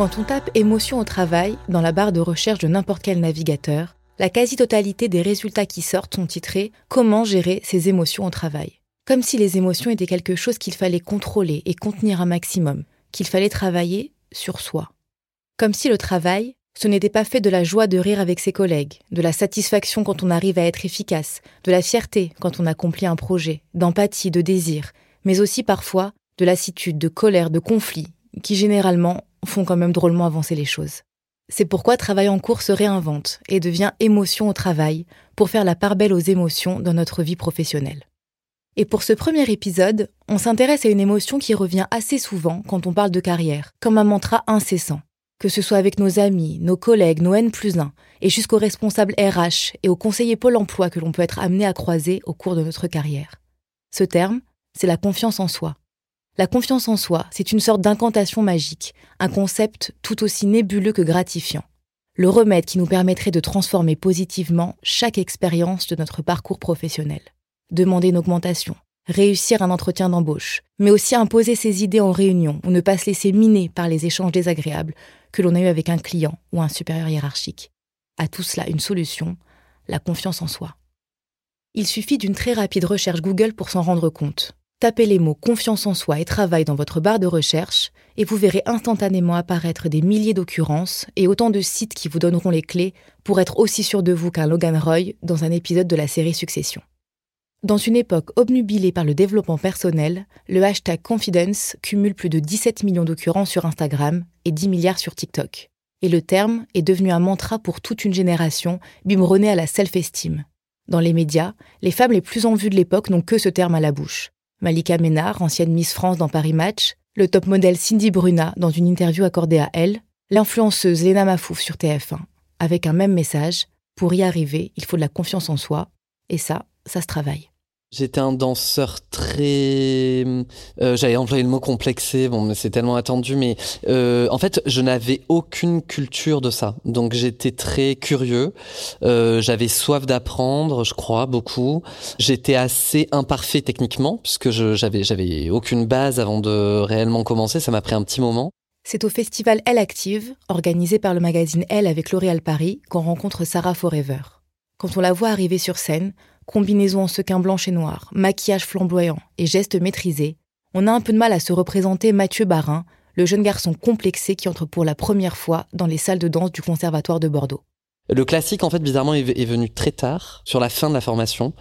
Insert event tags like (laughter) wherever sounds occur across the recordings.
Quand on tape émotion au travail dans la barre de recherche de n'importe quel navigateur, la quasi-totalité des résultats qui sortent sont titrés Comment gérer ses émotions au travail? Comme si les émotions étaient quelque chose qu'il fallait contrôler et contenir un maximum, qu'il fallait travailler sur soi. Comme si le travail, ce n'était pas fait de la joie de rire avec ses collègues, de la satisfaction quand on arrive à être efficace, de la fierté quand on accomplit un projet, d'empathie, de désir, mais aussi parfois de lassitude, de colère, de conflit, qui généralement font quand même drôlement avancer les choses. C'est pourquoi Travail en cours se réinvente et devient émotion au travail pour faire la part belle aux émotions dans notre vie professionnelle. Et pour ce premier épisode, on s'intéresse à une émotion qui revient assez souvent quand on parle de carrière, comme un mantra incessant. Que ce soit avec nos amis, nos collègues, nos N plus 1, et jusqu'aux responsables RH et aux conseillers Pôle emploi que l'on peut être amené à croiser au cours de notre carrière. Ce terme, c'est la confiance en soi. La confiance en soi, c'est une sorte d'incantation magique, un concept tout aussi nébuleux que gratifiant. Le remède qui nous permettrait de transformer positivement chaque expérience de notre parcours professionnel. Demander une augmentation, réussir un entretien d'embauche, mais aussi imposer ses idées en réunion ou ne pas se laisser miner par les échanges désagréables que l'on a eu avec un client ou un supérieur hiérarchique. À tout cela, une solution, la confiance en soi. Il suffit d'une très rapide recherche Google pour s'en rendre compte. Tapez les mots confiance en soi et travail dans votre barre de recherche et vous verrez instantanément apparaître des milliers d'occurrences et autant de sites qui vous donneront les clés pour être aussi sûr de vous qu'un Logan Roy dans un épisode de la série Succession. Dans une époque obnubilée par le développement personnel, le hashtag confidence cumule plus de 17 millions d'occurrences sur Instagram et 10 milliards sur TikTok. Et le terme est devenu un mantra pour toute une génération biberonnée à la self-esteem. Dans les médias, les femmes les plus en vue de l'époque n'ont que ce terme à la bouche. Malika Ménard, ancienne Miss France dans Paris Match, le top modèle Cindy Bruna dans une interview accordée à elle, l'influenceuse Léna Mafouf sur TF1, avec un même message pour y arriver, il faut de la confiance en soi, et ça, ça se travaille. J'étais un danseur très, euh, j'avais employé le mot complexé, bon, mais c'est tellement attendu, mais euh, en fait, je n'avais aucune culture de ça, donc j'étais très curieux. Euh, j'avais soif d'apprendre, je crois beaucoup. J'étais assez imparfait techniquement puisque j'avais j'avais aucune base avant de réellement commencer. Ça m'a pris un petit moment. C'est au festival Elle Active, organisé par le magazine Elle avec L'Oréal Paris, qu'on rencontre Sarah Forever. Quand on la voit arriver sur scène, combinaison en sequin blanche et noir, maquillage flamboyant et gestes maîtrisés, on a un peu de mal à se représenter Mathieu Barin, le jeune garçon complexé qui entre pour la première fois dans les salles de danse du Conservatoire de Bordeaux. Le classique, en fait, bizarrement, est, venu très tard, sur la fin de la formation.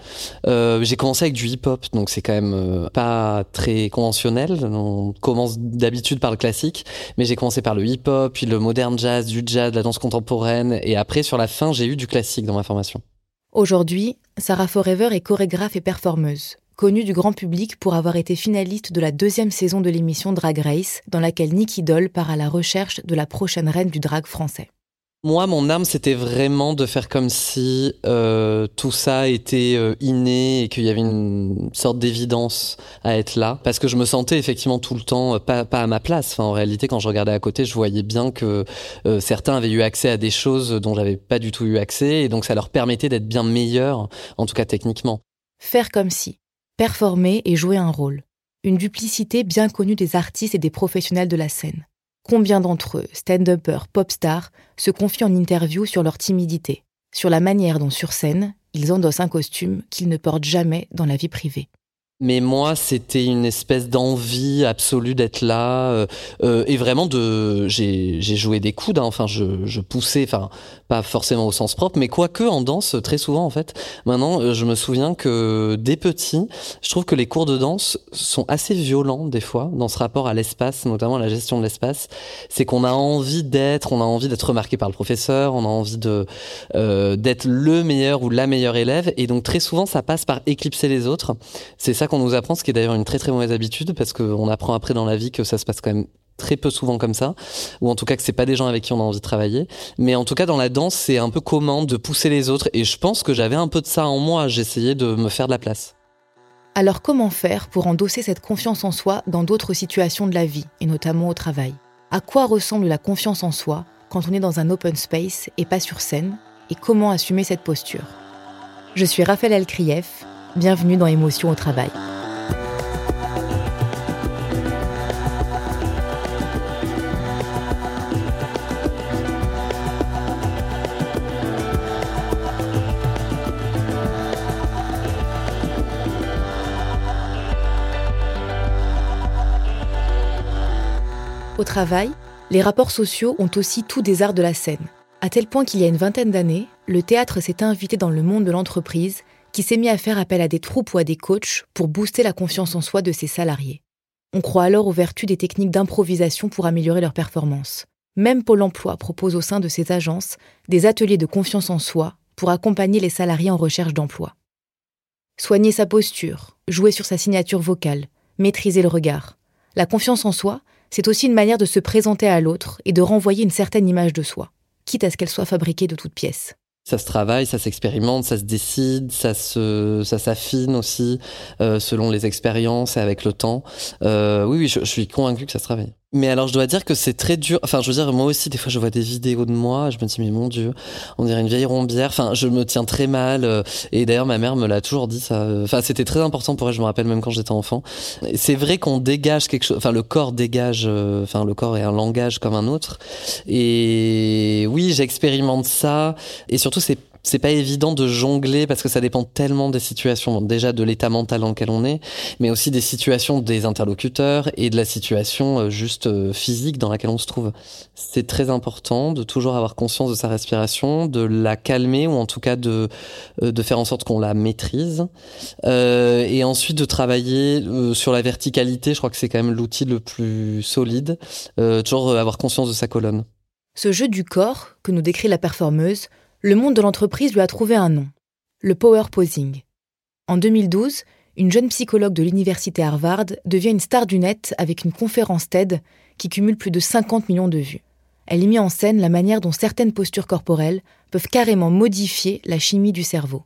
Euh, j'ai commencé avec du hip-hop, donc c'est quand même euh, pas très conventionnel. On commence d'habitude par le classique, mais j'ai commencé par le hip-hop, puis le modern jazz, du jazz, de la danse contemporaine, et après, sur la fin, j'ai eu du classique dans ma formation. Aujourd'hui, Sarah Forever est chorégraphe et performeuse, connue du grand public pour avoir été finaliste de la deuxième saison de l'émission Drag Race, dans laquelle Nicky Doll part à la recherche de la prochaine reine du drag français. Moi, mon âme, c'était vraiment de faire comme si euh, tout ça était euh, inné et qu'il y avait une sorte d'évidence à être là, parce que je me sentais effectivement tout le temps euh, pas, pas à ma place. Enfin, en réalité, quand je regardais à côté, je voyais bien que certains avaient eu accès à des choses dont j'avais pas du tout eu accès, et donc ça leur permettait d'être bien meilleurs, en tout cas techniquement. Faire comme si, performer et jouer un rôle, une duplicité bien connue des artistes et des professionnels de la scène. Combien d'entre eux, stand-uppers, pop stars, se confient en interview sur leur timidité, sur la manière dont sur scène, ils endossent un costume qu'ils ne portent jamais dans la vie privée mais moi, c'était une espèce d'envie absolue d'être là euh, euh, et vraiment de. J'ai joué des coudes, hein, enfin, je, je poussais, enfin, pas forcément au sens propre, mais quoique en danse, très souvent en fait. Maintenant, euh, je me souviens que dès petit, je trouve que les cours de danse sont assez violents des fois dans ce rapport à l'espace, notamment à la gestion de l'espace. C'est qu'on a envie d'être, on a envie d'être remarqué par le professeur, on a envie de d'être le meilleur ou la meilleure élève, et donc très souvent, ça passe par éclipser les autres. C'est ça qu'on nous apprend, ce qui est d'ailleurs une très très mauvaise habitude, parce qu'on apprend après dans la vie que ça se passe quand même très peu souvent comme ça, ou en tout cas que c'est pas des gens avec qui on a envie de travailler. Mais en tout cas dans la danse, c'est un peu commun de pousser les autres, et je pense que j'avais un peu de ça en moi. J'essayais de me faire de la place. Alors comment faire pour endosser cette confiance en soi dans d'autres situations de la vie, et notamment au travail? À quoi ressemble la confiance en soi quand on est dans un open space et pas sur scène? Et comment assumer cette posture? Je suis Raphaël Elkrief, bienvenue dans Émotion au travail. Au travail, les rapports sociaux ont aussi tout des arts de la scène, à tel point qu'il y a une vingtaine d'années, le théâtre s'est invité dans le monde de l'entreprise, qui s'est mis à faire appel à des troupes ou à des coachs pour booster la confiance en soi de ses salariés. On croit alors aux vertus des techniques d'improvisation pour améliorer leur performance. Même Pôle Emploi propose au sein de ses agences des ateliers de confiance en soi pour accompagner les salariés en recherche d'emploi. Soigner sa posture, jouer sur sa signature vocale, maîtriser le regard. La confiance en soi, c'est aussi une manière de se présenter à l'autre et de renvoyer une certaine image de soi, quitte à ce qu'elle soit fabriquée de toutes pièces. Ça se travaille, ça s'expérimente, ça se décide, ça se, ça s'affine aussi euh, selon les expériences et avec le temps. Euh, oui, oui, je, je suis convaincu que ça se travaille. Mais alors, je dois dire que c'est très dur. Enfin, je veux dire, moi aussi, des fois, je vois des vidéos de moi, je me dis, mais mon Dieu, on dirait une vieille rombière. Enfin, je me tiens très mal. Euh, et d'ailleurs, ma mère me l'a toujours dit, ça. Enfin, c'était très important pour elle, je me rappelle même quand j'étais enfant. C'est vrai qu'on dégage quelque chose. Enfin, le corps dégage. Euh, enfin, le corps est un langage comme un autre. Et oui, j'expérimente ça. Et surtout, c'est c'est pas évident de jongler parce que ça dépend tellement des situations, déjà de l'état mental dans lequel on est, mais aussi des situations des interlocuteurs et de la situation euh, juste euh, physique dans laquelle on se trouve. C'est très important de toujours avoir conscience de sa respiration, de la calmer ou en tout cas de euh, de faire en sorte qu'on la maîtrise, et ensuite de travailler sur la verticalité. Je crois que c'est quand même l'outil le plus solide. Toujours avoir conscience de sa colonne. Ce jeu du corps que nous décrit la performeuse le monde de l'entreprise lui a trouvé un nom, le power posing. En 2012, une jeune psychologue de l'université Harvard devient une star du net avec une conférence TED qui cumule plus de 50 millions de vues. Elle y met en scène la manière dont certaines postures corporelles peuvent carrément modifier la chimie du cerveau.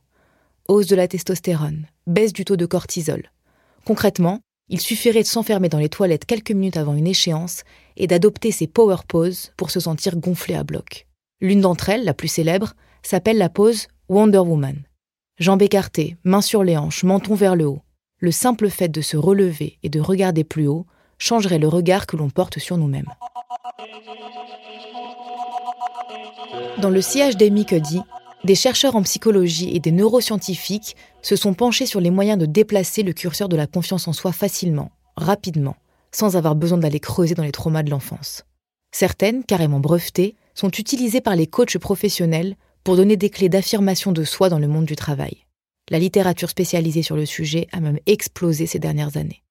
Hausse de la testostérone, baisse du taux de cortisol. Concrètement, il suffirait de s'enfermer dans les toilettes quelques minutes avant une échéance et d'adopter ces power poses pour se sentir gonflé à bloc. L'une d'entre elles, la plus célèbre, s'appelle la pose Wonder Woman. Jambes écartées, mains sur les hanches, menton vers le haut. Le simple fait de se relever et de regarder plus haut changerait le regard que l'on porte sur nous-mêmes. Dans le sillage d'Amy Cuddy, des chercheurs en psychologie et des neuroscientifiques se sont penchés sur les moyens de déplacer le curseur de la confiance en soi facilement, rapidement, sans avoir besoin d'aller creuser dans les traumas de l'enfance. Certaines, carrément brevetées, sont utilisées par les coachs professionnels pour donner des clés d'affirmation de soi dans le monde du travail. La littérature spécialisée sur le sujet a même explosé ces dernières années.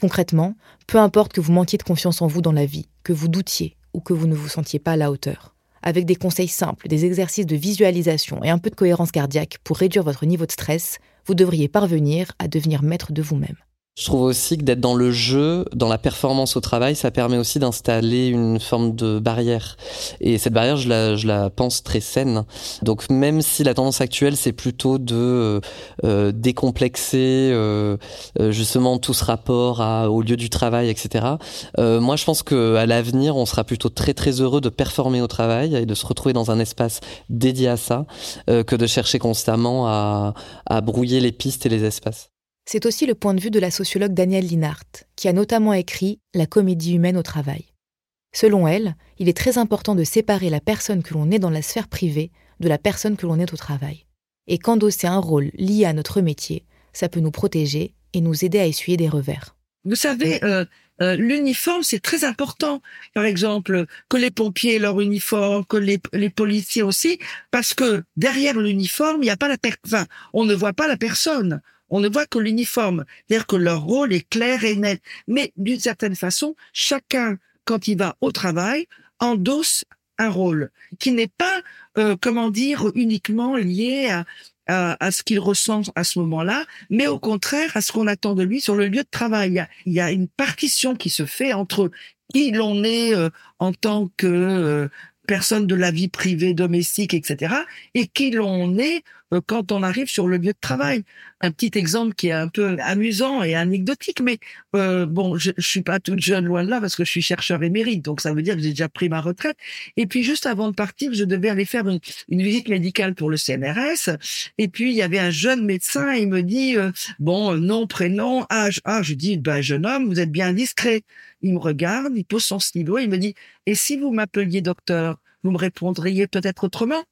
Concrètement, peu importe que vous manquiez de confiance en vous dans la vie, que vous doutiez ou que vous ne vous sentiez pas à la hauteur, avec des conseils simples, des exercices de visualisation et un peu de cohérence cardiaque pour réduire votre niveau de stress, vous devriez parvenir à devenir maître de vous-même. Je trouve aussi que d'être dans le jeu, dans la performance au travail, ça permet aussi d'installer une forme de barrière. Et cette barrière, je la, pense très saine. Donc même si la tendance actuelle, c'est plutôt de euh, décomplexer euh, euh, justement tout ce rapport au lieu du travail, etc. Euh, moi, je pense que à l'avenir, on sera plutôt très très heureux de performer au travail et de se retrouver dans un espace dédié à ça, euh, que de chercher constamment à brouiller les pistes et les espaces. C'est aussi le point de vue de la sociologue Danielle Linhart, qui a notamment écrit La comédie humaine au travail. Selon elle, il est très important de séparer la personne que l'on est dans la sphère privée de la personne que l'on est au travail. Et qu'endosser un rôle lié à notre métier, ça peut nous protéger et nous aider à essuyer des revers. Vous savez, euh, euh, l'uniforme, c'est très important. Par exemple, que les pompiers aient leur uniforme, que les, policiers aussi, parce que derrière l'uniforme, il n'y a pas la per- enfin, on ne voit pas la personne. On ne voit que l'uniforme. C'est-à-dire que leur rôle est clair et net. Mais d'une certaine façon, chacun, quand il va au travail, endosse un rôle qui n'est pas, euh, comment dire, uniquement lié à, à, ce qu'il ressent à ce moment-là, mais au contraire à ce qu'on attend de lui sur le lieu de travail. Il y a, une partition qui se fait entre qui l'on est euh, en tant que euh, personne de la vie privée, domestique, etc., et qui l'on est quand on arrive sur le lieu de travail. Un petit exemple qui est un peu amusant et anecdotique, mais euh, bon, je, je suis pas toute jeune loin de là parce que je suis chercheur émérite, donc ça veut dire que j'ai déjà pris ma retraite. Et puis juste avant de partir, je devais aller faire une, une visite médicale pour le CNRS, et puis il y avait un jeune médecin, il me dit euh, bon nom, prénom, âge, ah je dis ben jeune homme, vous êtes bien discret. Il me regarde, il pose son stylo, il me dit et si vous m'appeliez docteur, vous me répondriez peut-être autrement?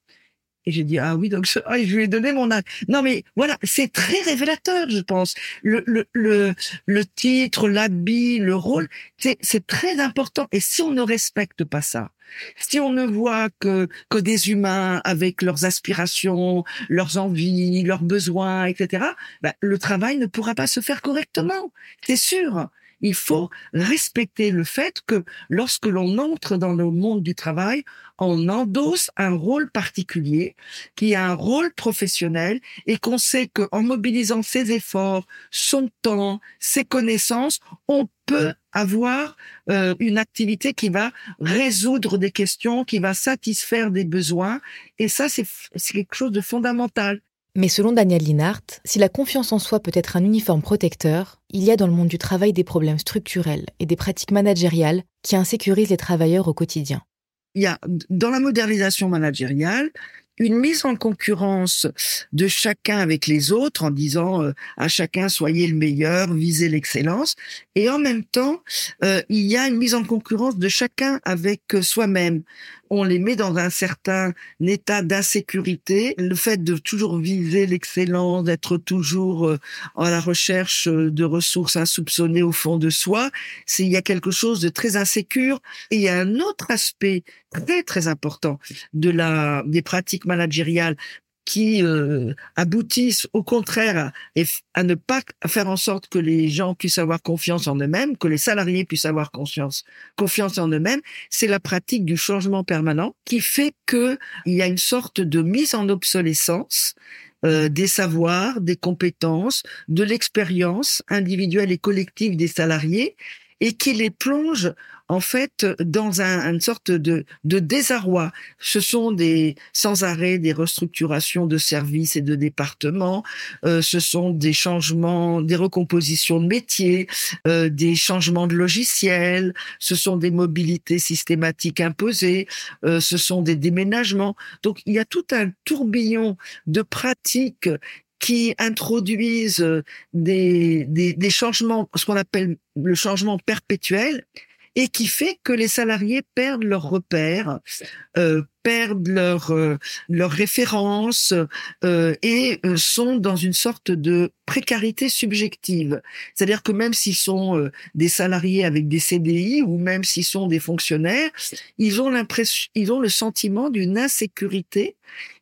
Et j'ai dit, ah oui, donc je, ah, je lui ai donné mon âge. Non, mais voilà, c'est très révélateur, je pense. Le, le, le, le titre, l'habit, le rôle, c'est, très important. Et si on ne respecte pas ça, si on ne voit que, que des humains avec leurs aspirations, leurs envies, leurs besoins, etc., ben, le travail ne pourra pas se faire correctement. C'est sûr. Il faut respecter le fait que lorsque l'on entre dans le monde du travail, on endosse un rôle particulier, qui a un rôle professionnel, et qu'on sait qu'en mobilisant ses efforts, son temps, ses connaissances, on peut avoir euh, une activité qui va résoudre des questions, qui va satisfaire des besoins, et ça, c'est quelque chose de fondamental. Mais selon Daniel Linhart, si la confiance en soi peut être un uniforme protecteur, il y a dans le monde du travail des problèmes structurels et des pratiques managériales qui insécurisent les travailleurs au quotidien. Il y a dans la modernisation managériale une mise en concurrence de chacun avec les autres en disant euh, à chacun soyez le meilleur, visez l'excellence, et en même temps euh, il y a une mise en concurrence de chacun avec euh, soi-même. On les met dans un certain état d'insécurité. Le fait de toujours viser l'excellence, d'être toujours euh, à la recherche euh, de ressources insoupçonnées au fond de soi, c'est il y a quelque chose de très insécure. Et il y a un autre aspect très très important de la des pratiques managériales qui euh, aboutissent au contraire à, ne pas faire en sorte que les gens puissent avoir confiance en eux-mêmes, que les salariés puissent avoir confiance, confiance en eux-mêmes, c'est la pratique du changement permanent qui fait que il y a une sorte de mise en obsolescence euh, des savoirs, des compétences, de l'expérience individuelle et collective des salariés et qui les plonge en fait dans un, une sorte de, de désarroi. Ce sont des sans arrêt des restructurations de services et de départements. Euh, ce sont des changements, des recompositions de métiers, euh, des changements de logiciels. Ce sont des mobilités systématiques imposées. Euh, ce sont des déménagements. Donc il y a tout un tourbillon de pratiques qui introduisent des, des, des changements, ce qu'on appelle le changement perpétuel, et qui fait que les salariés perdent leurs repères, euh, perdent leurs euh, leurs références euh, et euh, sont dans une sorte de précarité subjective. C'est-à-dire que même s'ils sont des salariés avec des CDI ou même s'ils sont des fonctionnaires, ils ont l'impression, ils ont le sentiment d'une insécurité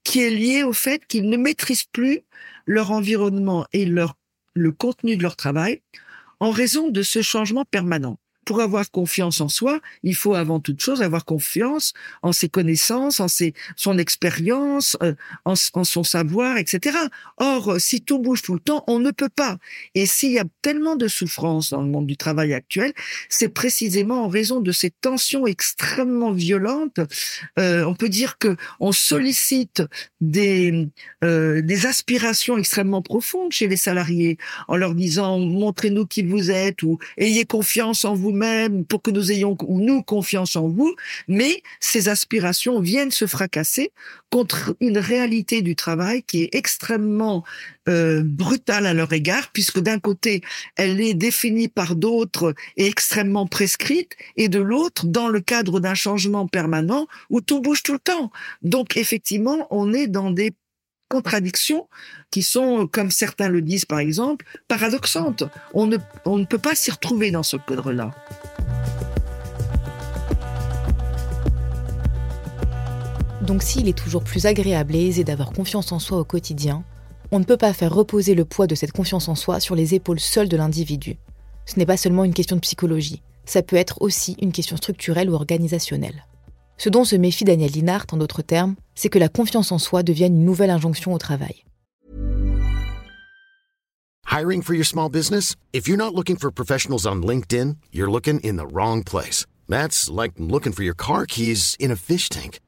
qui est liée au fait qu'ils ne maîtrisent plus leur environnement et leur le contenu de leur travail en raison de ce changement permanent pour avoir confiance en soi, il faut avant toute chose avoir confiance en ses connaissances, en ses, son expérience, euh, en, en, son savoir, etc. Or, euh, si tout bouge tout le temps, on ne peut pas. Et s'il y a tellement de souffrance dans le monde du travail actuel, c'est précisément en raison de ces tensions extrêmement violentes. Euh, on peut dire que on sollicite des euh, des aspirations extrêmement profondes chez les salariés en leur disant montrez-nous qui vous êtes ou ayez confiance en vous pour que nous ayons nous confiance en vous, mais ces aspirations viennent se fracasser contre une réalité du travail qui est extrêmement euh, brutale à leur égard, puisque d'un côté, elle est définie par d'autres et extrêmement prescrite, et de l'autre, dans le cadre d'un changement permanent où tout bouge tout le temps. Donc effectivement, on est dans des contradictions qui sont, comme certains le disent par exemple, paradoxantes. On ne, on ne peut pas s'y retrouver dans ce cadre-là. Donc s'il est toujours plus agréable et aisé d'avoir confiance en soi au quotidien, on ne peut pas faire reposer le poids de cette confiance en soi sur les épaules seules de l'individu. Ce n'est pas seulement une question de psychologie, ça peut être aussi une question structurelle ou organisationnelle. Ce dont se méfie Daniel Linhart, en d'autres termes, c'est que la confiance en soi devienne une nouvelle injonction au travail. Hiring for your small business? If you're not looking for professionals on LinkedIn, you're looking in the wrong place. That's like looking for your car keys in a fish tank.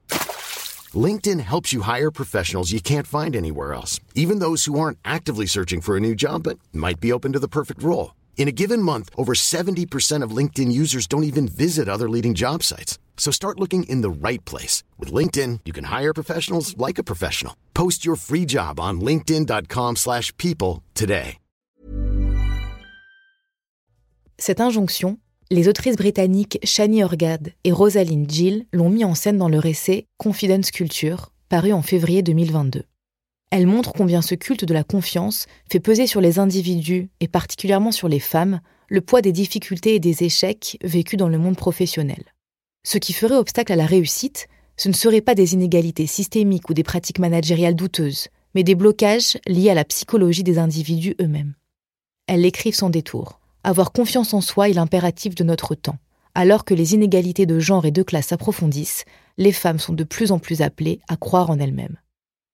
LinkedIn helps you hire professionals you can't find anywhere else, even those who aren't actively searching for a new job but might be open to the perfect role. In a given month, over 70% of LinkedIn users don't even visit other leading job sites. So start looking in the right place. With LinkedIn, you can hire professionals like a professional. Post your free job on linkedin.com slash people today. Cette injonction, les autrices britanniques Shani Orgad et Rosalind Gill l'ont mis en scène dans leur essai Confidence Culture, paru en février 2022. Elle montre combien ce culte de la confiance fait peser sur les individus, et particulièrement sur les femmes, le poids des difficultés et des échecs vécus dans le monde professionnel. Ce qui ferait obstacle à la réussite, ce ne seraient pas des inégalités systémiques ou des pratiques managériales douteuses, mais des blocages liés à la psychologie des individus eux-mêmes. Elle l'écrivent sans détour. Avoir confiance en soi est l'impératif de notre temps. Alors que les inégalités de genre et de classe s'approfondissent, les femmes sont de plus en plus appelées à croire en elles-mêmes.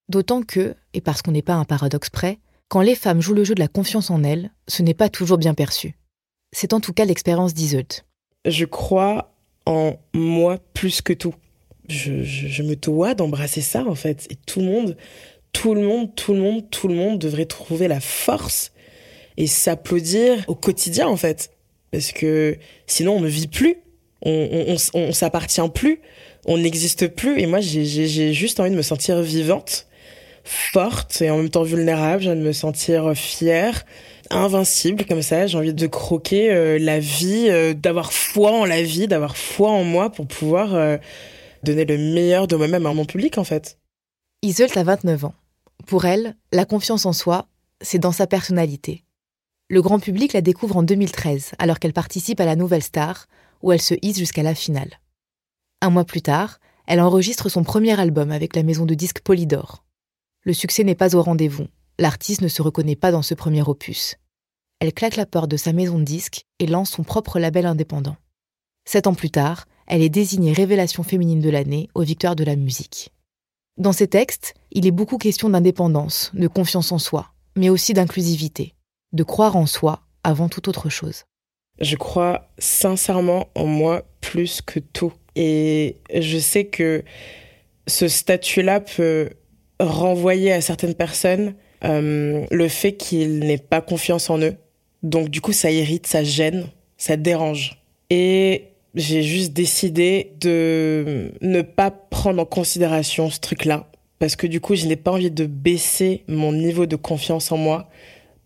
D'autant que, et parce qu'on n'est pas un paradoxe près, quand les femmes jouent le jeu de la confiance en elles, ce n'est pas toujours bien perçu. C'est en tout cas l'expérience d'Iseult. Je crois en moi plus que tout. Je, me dois d'embrasser ça en fait. Et tout le monde, tout le monde, tout le monde, tout le monde devrait trouver la force et s'applaudir au quotidien en fait. Parce que sinon on ne vit plus, on, on, on, s'appartient plus, on n'existe plus. Et moi j'ai juste envie de me sentir vivante, forte et en même temps vulnérable. J'ai envie de me sentir fière invincible comme ça. J'ai envie de croquer euh, la vie, euh, d'avoir foi en la vie, d'avoir foi en moi pour pouvoir euh, donner le meilleur de moi-même à mon public en fait. Iseult a 29 ans. Pour elle, la confiance en soi, c'est dans sa personnalité. Le grand public la découvre en 2013 alors qu'elle participe à la Nouvelle Star où elle se hisse jusqu'à la finale. Un mois plus tard, elle enregistre son premier album avec la maison de disques Polydor. Le succès n'est pas au rendez-vous l'artiste ne se reconnaît pas dans ce premier opus. Elle claque la porte de sa maison de disques et lance son propre label indépendant. Sept ans plus tard, elle est désignée Révélation féminine de l'année aux Victoires de la musique. Dans ses textes, il est beaucoup question d'indépendance, de confiance en soi, mais aussi d'inclusivité, de croire en soi avant toute autre chose. Je crois sincèrement en moi plus que tout. Et je sais que ce statut-là peut renvoyer à certaines personnes euh, le fait qu'ils n'aient pas confiance en eux. Donc du coup, ça irrite, ça gêne, ça dérange. Et j'ai juste décidé de ne pas prendre en considération ce truc-là. Parce que du coup, je n'ai pas envie de baisser mon niveau de confiance en moi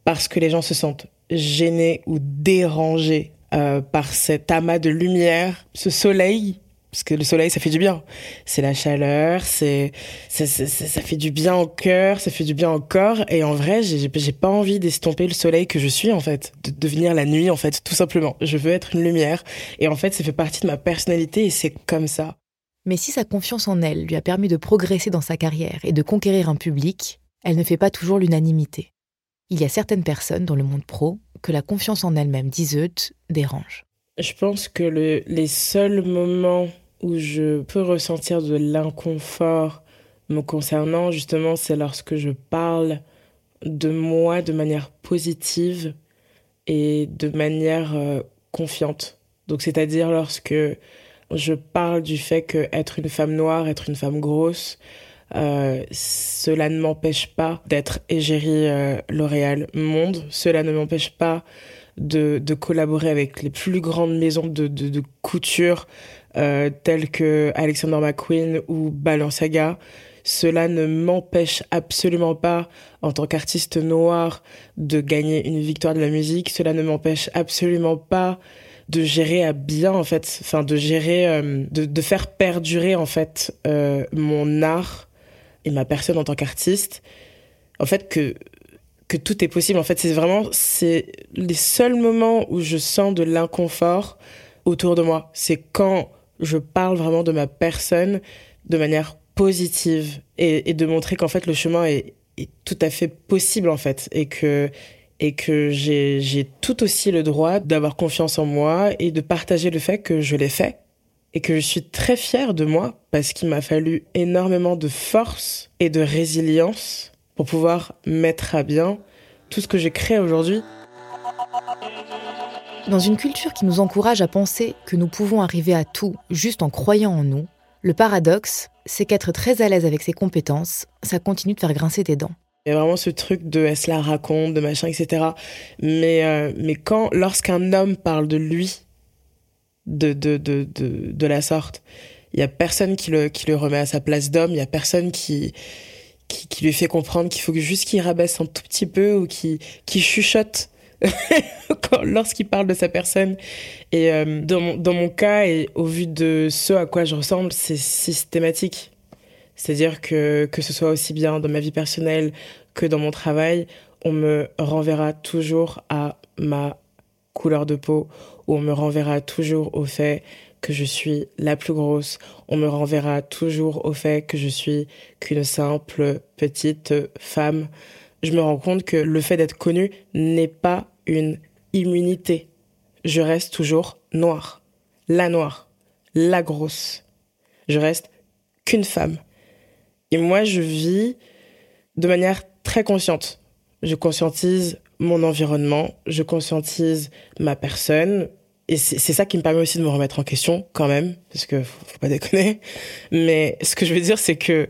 parce que les gens se sentent gênés ou dérangés euh, par cet amas de lumière, ce soleil parce que le soleil ça fait du bien. C'est la chaleur c'est ça, ça, ça, fait du bien au cœur ça fait du bien au corps. Et en vrai j'ai pas envie d'estomper le soleil que je suis en fait. De devenir la nuit en fait tout simplement. Je veux être une lumière. Et en fait ça fait partie de ma personnalité et c'est comme ça. Mais si sa confiance en elle lui a permis de progresser dans sa carrière et de conquérir un public elle ne fait pas toujours l'unanimité. Il y a certaines personnes dans le monde pro que la confiance en elle-même diseute dérange. Je pense que le, les seuls moments où je peux ressentir de l'inconfort me concernant, justement, c'est lorsque je parle de moi de manière positive et de manière euh, confiante. Donc, c'est-à-dire lorsque je parle du fait que être une femme noire, être une femme grosse, euh, cela ne m'empêche pas d'être égérie euh, L'Oréal Monde. Cela ne m'empêche pas de, collaborer avec les plus grandes maisons de couture euh, tels que Alexander McQueen ou Balenciaga. Cela ne m'empêche absolument pas, en tant qu'artiste noir, de gagner une victoire de la musique. Cela ne m'empêche absolument pas de gérer à bien, en fait, enfin, de gérer, euh, de, faire perdurer, en fait, euh, mon art et ma personne en tant qu'artiste. En fait, que, que tout est possible. En fait, c'est vraiment, c'est les seuls moments où je sens de l'inconfort autour de moi. C'est quand je parle vraiment de ma personne de manière positive et, de montrer qu'en fait le chemin est, est, tout à fait possible en fait et que et que j'ai tout aussi le droit d'avoir confiance en moi et de partager le fait que je l'ai fait et que je suis très fière de moi parce qu'il m'a fallu énormément de force et de résilience pour pouvoir mettre à bien tout ce que j'ai créé aujourd'hui. Dans une culture qui nous encourage à penser que nous pouvons arriver à tout juste en croyant en nous, le paradoxe, c'est qu'être très à l'aise avec ses compétences, ça continue de faire grincer tes dents. Il y a vraiment ce truc de se la raconte, de machin, etc. Mais, euh, mais quand, lorsqu'un homme parle de lui, de, de, de, de, la sorte, il y a personne qui le, qui le remet à sa place d'homme, il y a personne qui, qui, qui lui fait comprendre qu'il faut juste qu'il rabaisse un tout petit peu ou qu'il qui chuchote (laughs) lorsqu'il parle de sa personne. Et euh, dans, mon, dans mon cas, et au vu de ce à quoi je ressemble, c'est systématique. C'est-à-dire que, que ce soit aussi bien dans ma vie personnelle que dans mon travail, on me renverra toujours à ma couleur de peau, ou on me renverra toujours au fait que je suis la plus grosse, on me renverra toujours au fait que je suis qu'une simple petite femme. Je me rends compte que le fait d'être connue n'est pas une immunité. Je reste toujours noire. La noire. La grosse. Je reste qu'une femme. Et moi, je vis de manière très consciente. Je conscientise mon environnement, je conscientise ma personne. Et c'est ça qui me permet aussi de me remettre en question, quand même, parce que faut, faut pas déconner. Mais ce que je veux dire, c'est que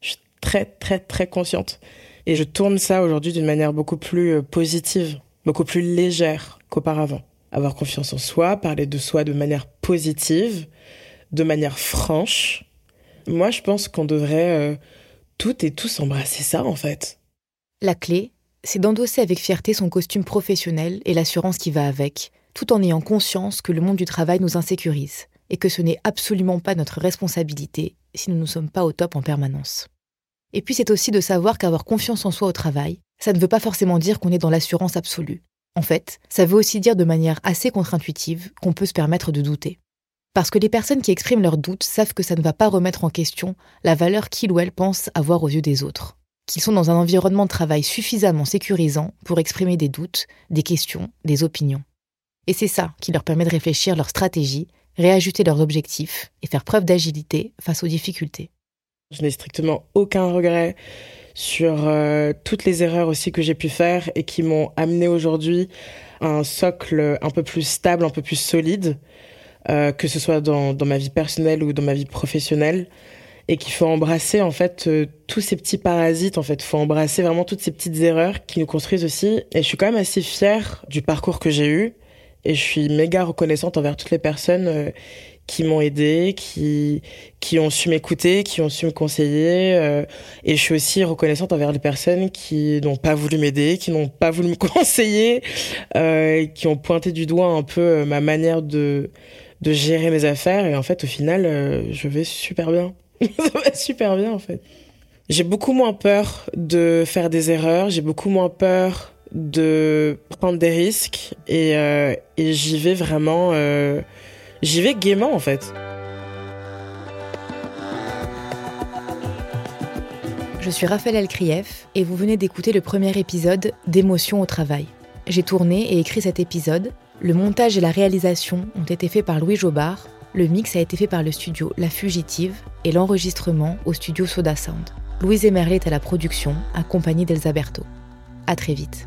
je suis très, très, très consciente. Et je tourne ça aujourd'hui d'une manière beaucoup plus euh, positive beaucoup plus légère qu'auparavant. Avoir confiance en soi, parler de soi de manière positive, de manière franche. Moi, je pense qu'on devrait euh, toutes et tous embrasser ça, en fait. La clé, c'est d'endosser avec fierté son costume professionnel et l'assurance qui va avec, tout en ayant conscience que le monde du travail nous insécurise et que ce n'est absolument pas notre responsabilité si nous ne sommes pas au top en permanence. Et puis c'est aussi de savoir qu'avoir confiance en soi au travail, ça ne veut pas forcément dire qu'on est dans l'assurance absolue. En fait, ça veut aussi dire de manière assez contre-intuitive qu'on peut se permettre de douter. Parce que les personnes qui expriment leurs doutes savent que ça ne va pas remettre en question la valeur qu'ils ou elles pensent avoir aux yeux des autres. Qu'ils sont dans un environnement de travail suffisamment sécurisant pour exprimer des doutes, des questions, des opinions. Et c'est ça qui leur permet de réfléchir leur stratégie, réajuster leurs objectifs et faire preuve d'agilité face aux difficultés. Je n'ai strictement aucun regret sur euh, toutes les erreurs aussi que j'ai pu faire et qui m'ont amené aujourd'hui à un socle un peu plus stable, un peu plus solide, euh, que ce soit dans, dans ma vie personnelle ou dans ma vie professionnelle. Et qu'il faut embrasser en fait euh, tous ces petits parasites en fait. Faut embrasser vraiment toutes ces petites erreurs qui nous construisent aussi. Et je suis quand même assez fière du parcours que j'ai eu. Et je suis méga reconnaissante envers toutes les personnes qui m'ont aidé, qui qui ont su m'écouter, qui ont su me conseiller. Euh, et je suis aussi reconnaissante envers les personnes qui n'ont pas voulu m'aider, qui n'ont pas voulu me (laughs) conseiller, euh, qui ont pointé du doigt un peu euh, ma manière de de gérer mes affaires. Et en fait, au final, je vais super bien. (laughs) Ça va super bien en fait. J'ai beaucoup moins peur de faire des erreurs. J'ai beaucoup moins peur de prendre des risques et, j'y vais vraiment j'y vais gaiement en fait. Je suis Raphaël Elkrief et vous venez d'écouter le premier épisode d'Émotion au travail. J'ai tourné et écrit cet épisode. Le montage et la réalisation ont été faits par Louis Jobard. Le mix a été fait par le studio La Fugitive et l'enregistrement au studio Soda Sound. Louise Emerlet est à la production, accompagnée d'Elsa Berto. À très vite.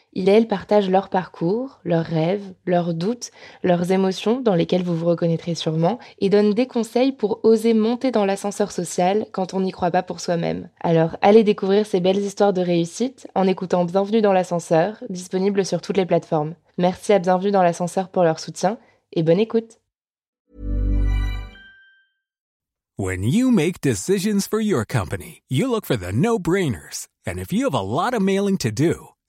il et elle partagent leur parcours, leurs rêves, leurs doutes, leurs émotions dans lesquelles vous vous reconnaîtrez sûrement, et donnent des conseils pour oser monter dans l'ascenseur social quand on n'y croit pas pour soi-même. Alors allez découvrir ces belles histoires de réussite en écoutant Bienvenue dans l'ascenseur, disponible sur toutes les plateformes. Merci à Bienvenue dans l'ascenseur pour leur soutien, et bonne écoute When you make decisions for your company, you look for the no-brainers. And if you have a lot of mailing to do,